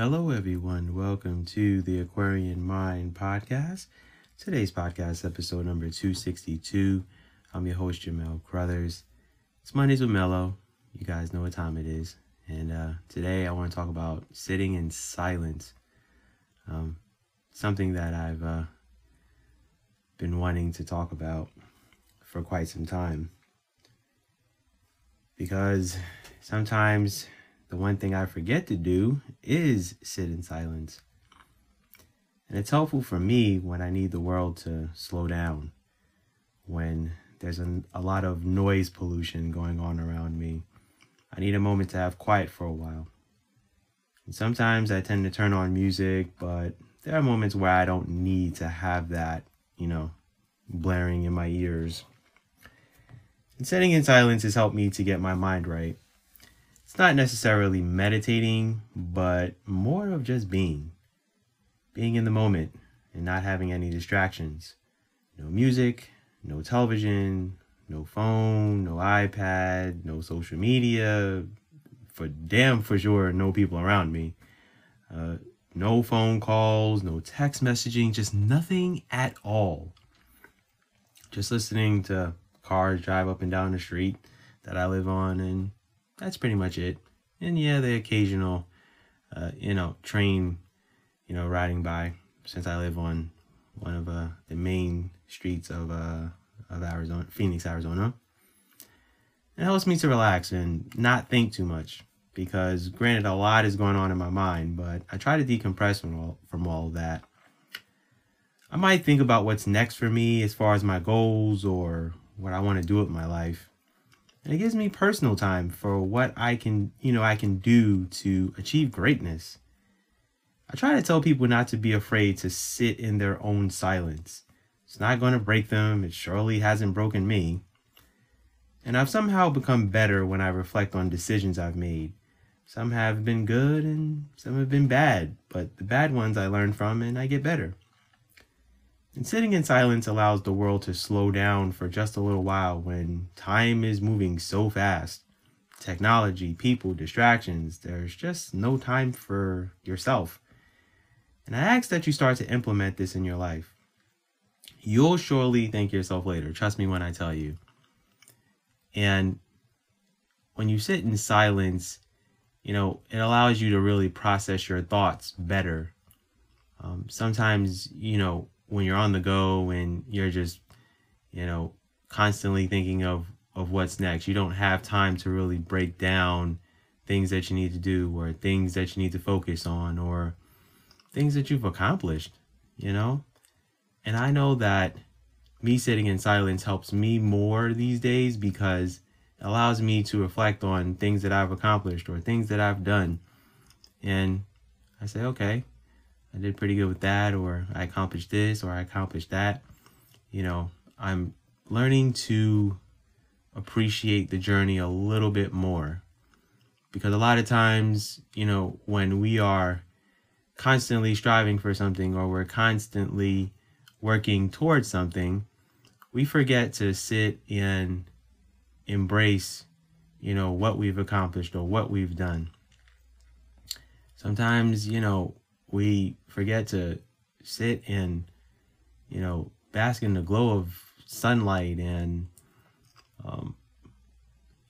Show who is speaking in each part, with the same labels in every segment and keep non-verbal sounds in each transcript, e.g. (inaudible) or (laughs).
Speaker 1: Hello, everyone. Welcome to the Aquarian Mind podcast. Today's podcast, episode number 262. I'm your host, Jamell Crouthers. It's Mondays with Mello. You guys know what time it is. And uh, today I want to talk about sitting in silence. Um, something that I've uh, been wanting to talk about for quite some time. Because sometimes the one thing I forget to do is sit in silence. And it's helpful for me when I need the world to slow down, when there's a, a lot of noise pollution going on around me. I need a moment to have quiet for a while. And sometimes I tend to turn on music, but there are moments where I don't need to have that, you know, blaring in my ears. And sitting in silence has helped me to get my mind right it's not necessarily meditating, but more of just being. Being in the moment and not having any distractions. No music, no television, no phone, no iPad, no social media. For damn for sure, no people around me. Uh, no phone calls, no text messaging, just nothing at all. Just listening to cars drive up and down the street that I live on and that's pretty much it. And yeah, the occasional, uh, you know, train, you know, riding by since I live on one of uh, the main streets of uh, of Arizona, Phoenix, Arizona. It helps me to relax and not think too much because, granted, a lot is going on in my mind, but I try to decompress from all from all of that. I might think about what's next for me as far as my goals or what I want to do with my life. And it gives me personal time for what I can, you know, I can do to achieve greatness. I try to tell people not to be afraid to sit in their own silence. It's not going to break them. It surely hasn't broken me. And I've somehow become better when I reflect on decisions I've made. Some have been good and some have been bad, but the bad ones I learn from and I get better. And sitting in silence allows the world to slow down for just a little while when time is moving so fast. Technology, people, distractions, there's just no time for yourself. And I ask that you start to implement this in your life. You'll surely thank yourself later. Trust me when I tell you. And when you sit in silence, you know, it allows you to really process your thoughts better. Um, sometimes, you know, when you're on the go and you're just, you know, constantly thinking of of what's next. You don't have time to really break down things that you need to do or things that you need to focus on or things that you've accomplished, you know? And I know that me sitting in silence helps me more these days because it allows me to reflect on things that I've accomplished or things that I've done. And I say, okay, I did pretty good with that, or I accomplished this, or I accomplished that. You know, I'm learning to appreciate the journey a little bit more. Because a lot of times, you know, when we are constantly striving for something or we're constantly working towards something, we forget to sit and embrace, you know, what we've accomplished or what we've done. Sometimes, you know, we forget to sit and, you know, bask in the glow of sunlight and, um,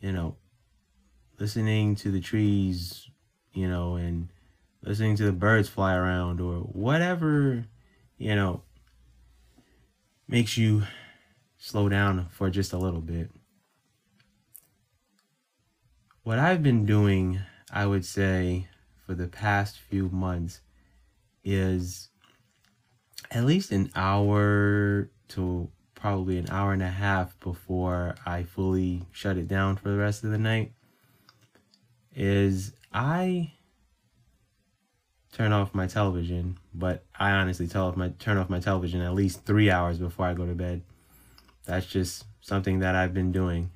Speaker 1: you know, listening to the trees, you know, and listening to the birds fly around or whatever, you know, makes you slow down for just a little bit. What I've been doing, I would say, for the past few months is at least an hour to probably an hour and a half before I fully shut it down for the rest of the night is I turn off my television, but I honestly tell off my turn off my television at least three hours before I go to bed. That's just something that I've been doing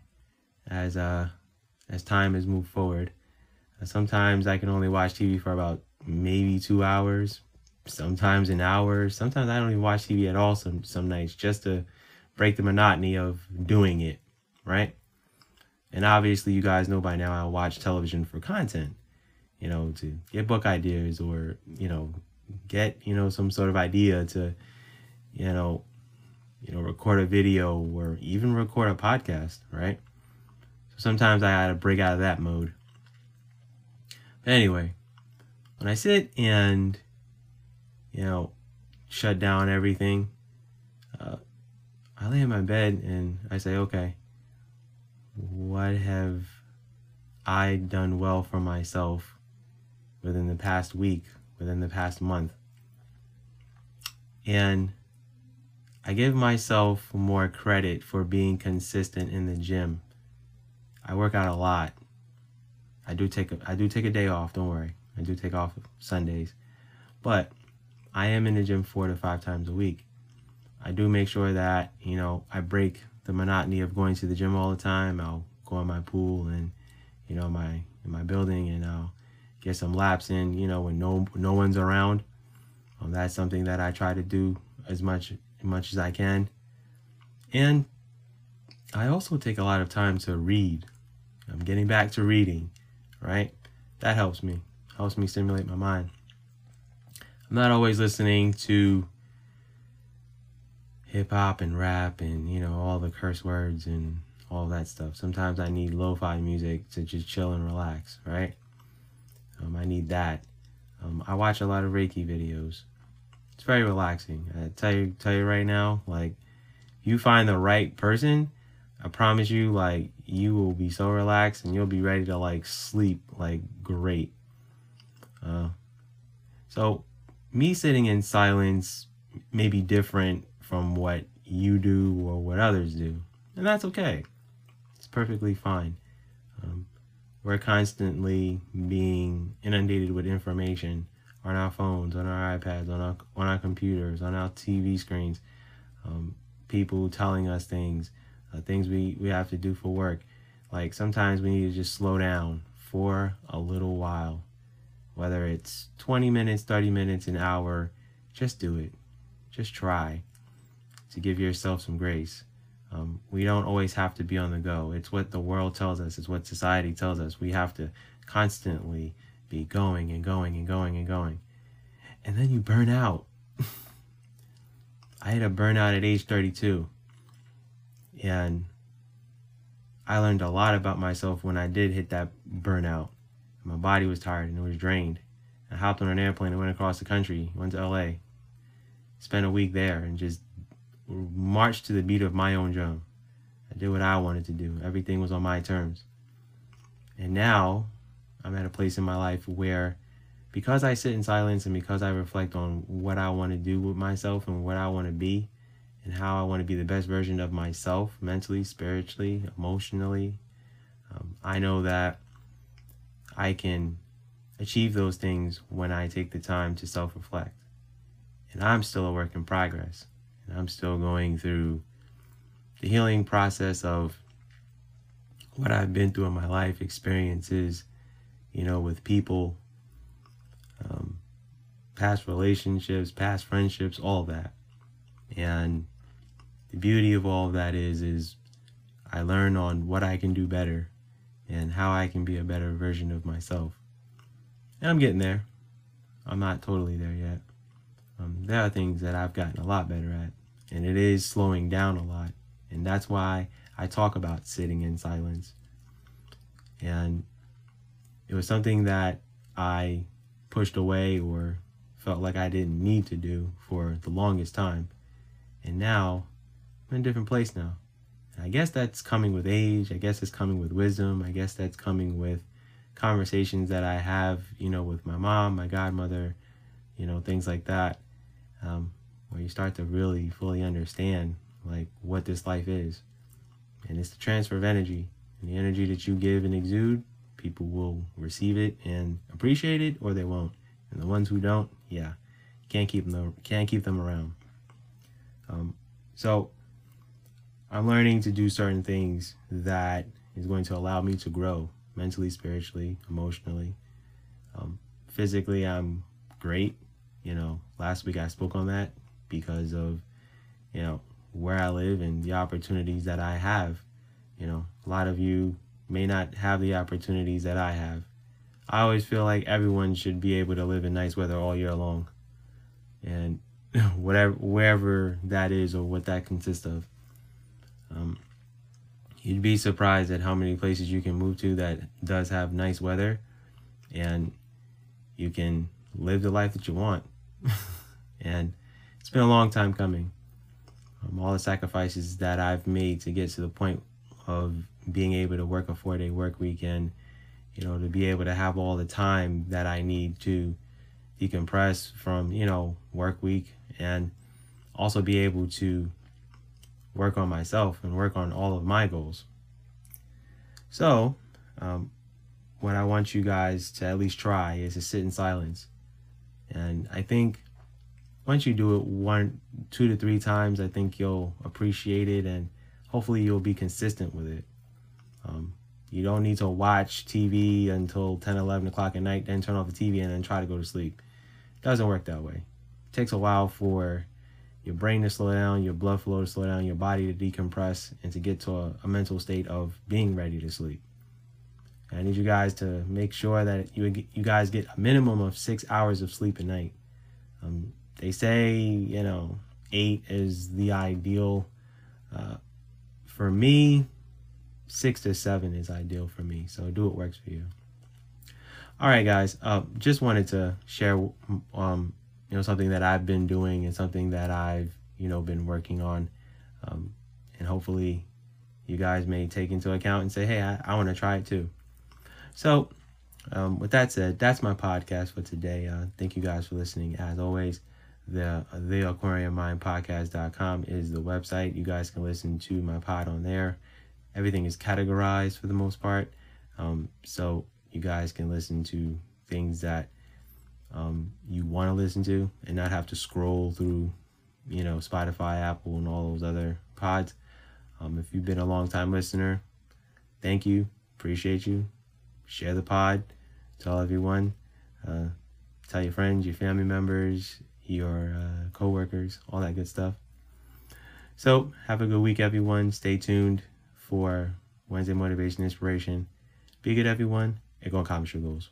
Speaker 1: as uh as time has moved forward. Sometimes I can only watch TV for about maybe two hours, sometimes an hour. Sometimes I don't even watch TV at all some some nights just to break the monotony of doing it, right? And obviously you guys know by now I watch television for content. you know, to get book ideas or, you know, get, you know, some sort of idea to, you know, you know, record a video or even record a podcast, right? So sometimes I had to break out of that mode. But anyway, when I sit and, you know, shut down everything, uh, I lay in my bed and I say, okay, what have I done well for myself within the past week, within the past month? And I give myself more credit for being consistent in the gym. I work out a lot. I do take a, I do take a day off, don't worry. I do take off Sundays. But I am in the gym 4 to 5 times a week. I do make sure that, you know, I break the monotony of going to the gym all the time. I'll go in my pool and, you know, my in my building and I'll get some laps in, you know, when no no one's around. Um, that's something that I try to do as much as much as I can. And I also take a lot of time to read. I'm getting back to reading, right? That helps me. Helps me stimulate my mind. I'm not always listening to hip hop and rap and you know all the curse words and all that stuff. Sometimes I need lo-fi music to just chill and relax, right? Um, I need that. Um, I watch a lot of Reiki videos. It's very relaxing. I tell you, tell you right now, like you find the right person, I promise you, like you will be so relaxed and you'll be ready to like sleep like great. Uh, so me sitting in silence may be different from what you do or what others do, and that's okay. It's perfectly fine. Um, we're constantly being inundated with information on our phones, on our iPads, on our on our computers, on our TV screens. Um, people telling us things, uh, things we we have to do for work. Like sometimes we need to just slow down for a little while, whether it's 20 minutes, 30 minutes, an hour. Just do it. Just try to give yourself some grace. Um, we don't always have to be on the go. It's what the world tells us. It's what society tells us. We have to constantly be going and going and going and going. And then you burn out. (laughs) I had a burnout at age 32. And I learned a lot about myself when I did hit that burnout. My body was tired and it was drained. I hopped on an airplane and went across the country, went to LA, spent a week there and just marched to the beat of my own drum. I did what I wanted to do. Everything was on my terms. And now I'm at a place in my life where because I sit in silence and because I reflect on what I want to do with myself and what I want to be and how I want to be the best version of myself mentally, spiritually, emotionally, um, I know that I can achieve those things when I take the time to self reflect. And I'm still a work in progress. And I'm still going through the healing process of what I've been through in my life, experiences, you know, with people, um, past relationships, past friendships, all that. And the beauty of all of that is, is I learn on what I can do better and how I can be a better version of myself. And I'm getting there. I'm not totally there yet. Um, there are things that I've gotten a lot better at, and it is slowing down a lot. And that's why I talk about sitting in silence. And it was something that I pushed away or felt like I didn't need to do for the longest time. And now I'm in a different place now. And I guess that's coming with age. I guess it's coming with wisdom. I guess that's coming with conversations that I have, you know, with my mom, my godmother, you know, things like that, um, where you start to really fully understand like what this life is. And it's the transfer of energy. And the energy that you give and exude people will receive it and appreciate it or they won't and the ones who don't yeah can't keep them can't keep them around um, so i'm learning to do certain things that is going to allow me to grow mentally spiritually emotionally um, physically i'm great you know last week i spoke on that because of you know where i live and the opportunities that i have you know a lot of you may not have the opportunities that I have. I always feel like everyone should be able to live in nice weather all year long. And (laughs) whatever wherever that is or what that consists of. Um, you'd be surprised at how many places you can move to that does have nice weather and you can live the life that you want. (laughs) and it's been a long time coming. Um, all the sacrifices that I've made to get to the point of being able to work a four day work week and, you know, to be able to have all the time that I need to decompress from, you know, work week and also be able to work on myself and work on all of my goals. So, um, what I want you guys to at least try is to sit in silence. And I think once you do it one, two to three times, I think you'll appreciate it and hopefully you'll be consistent with it. Um, you don't need to watch TV until 10, 11 o'clock at night, then turn off the TV and then try to go to sleep. It doesn't work that way. It takes a while for your brain to slow down, your blood flow to slow down, your body to decompress, and to get to a, a mental state of being ready to sleep. And I need you guys to make sure that you you guys get a minimum of six hours of sleep a night. Um, they say you know eight is the ideal. Uh, for me, six to seven is ideal for me. So do what works for you. All right, guys. Uh, just wanted to share um, you know something that I've been doing and something that I've you know been working on, um, and hopefully you guys may take into account and say, hey, I, I want to try it too. So, um, with that said, that's my podcast for today. Uh, thank you guys for listening. As always, the the aquarian mind podcast.com is the website. You guys can listen to my pod on there. Everything is categorized for the most part. Um, so you guys can listen to things that um, you want to listen to and not have to scroll through, you know, Spotify, Apple, and all those other pods. Um, if you've been a long time listener, thank you. Appreciate you. Share the pod. Tell everyone. Uh, tell your friends, your family members, your uh, coworkers, all that good stuff. So, have a good week, everyone. Stay tuned for Wednesday Motivation Inspiration. Be good, everyone, and go accomplish your goals.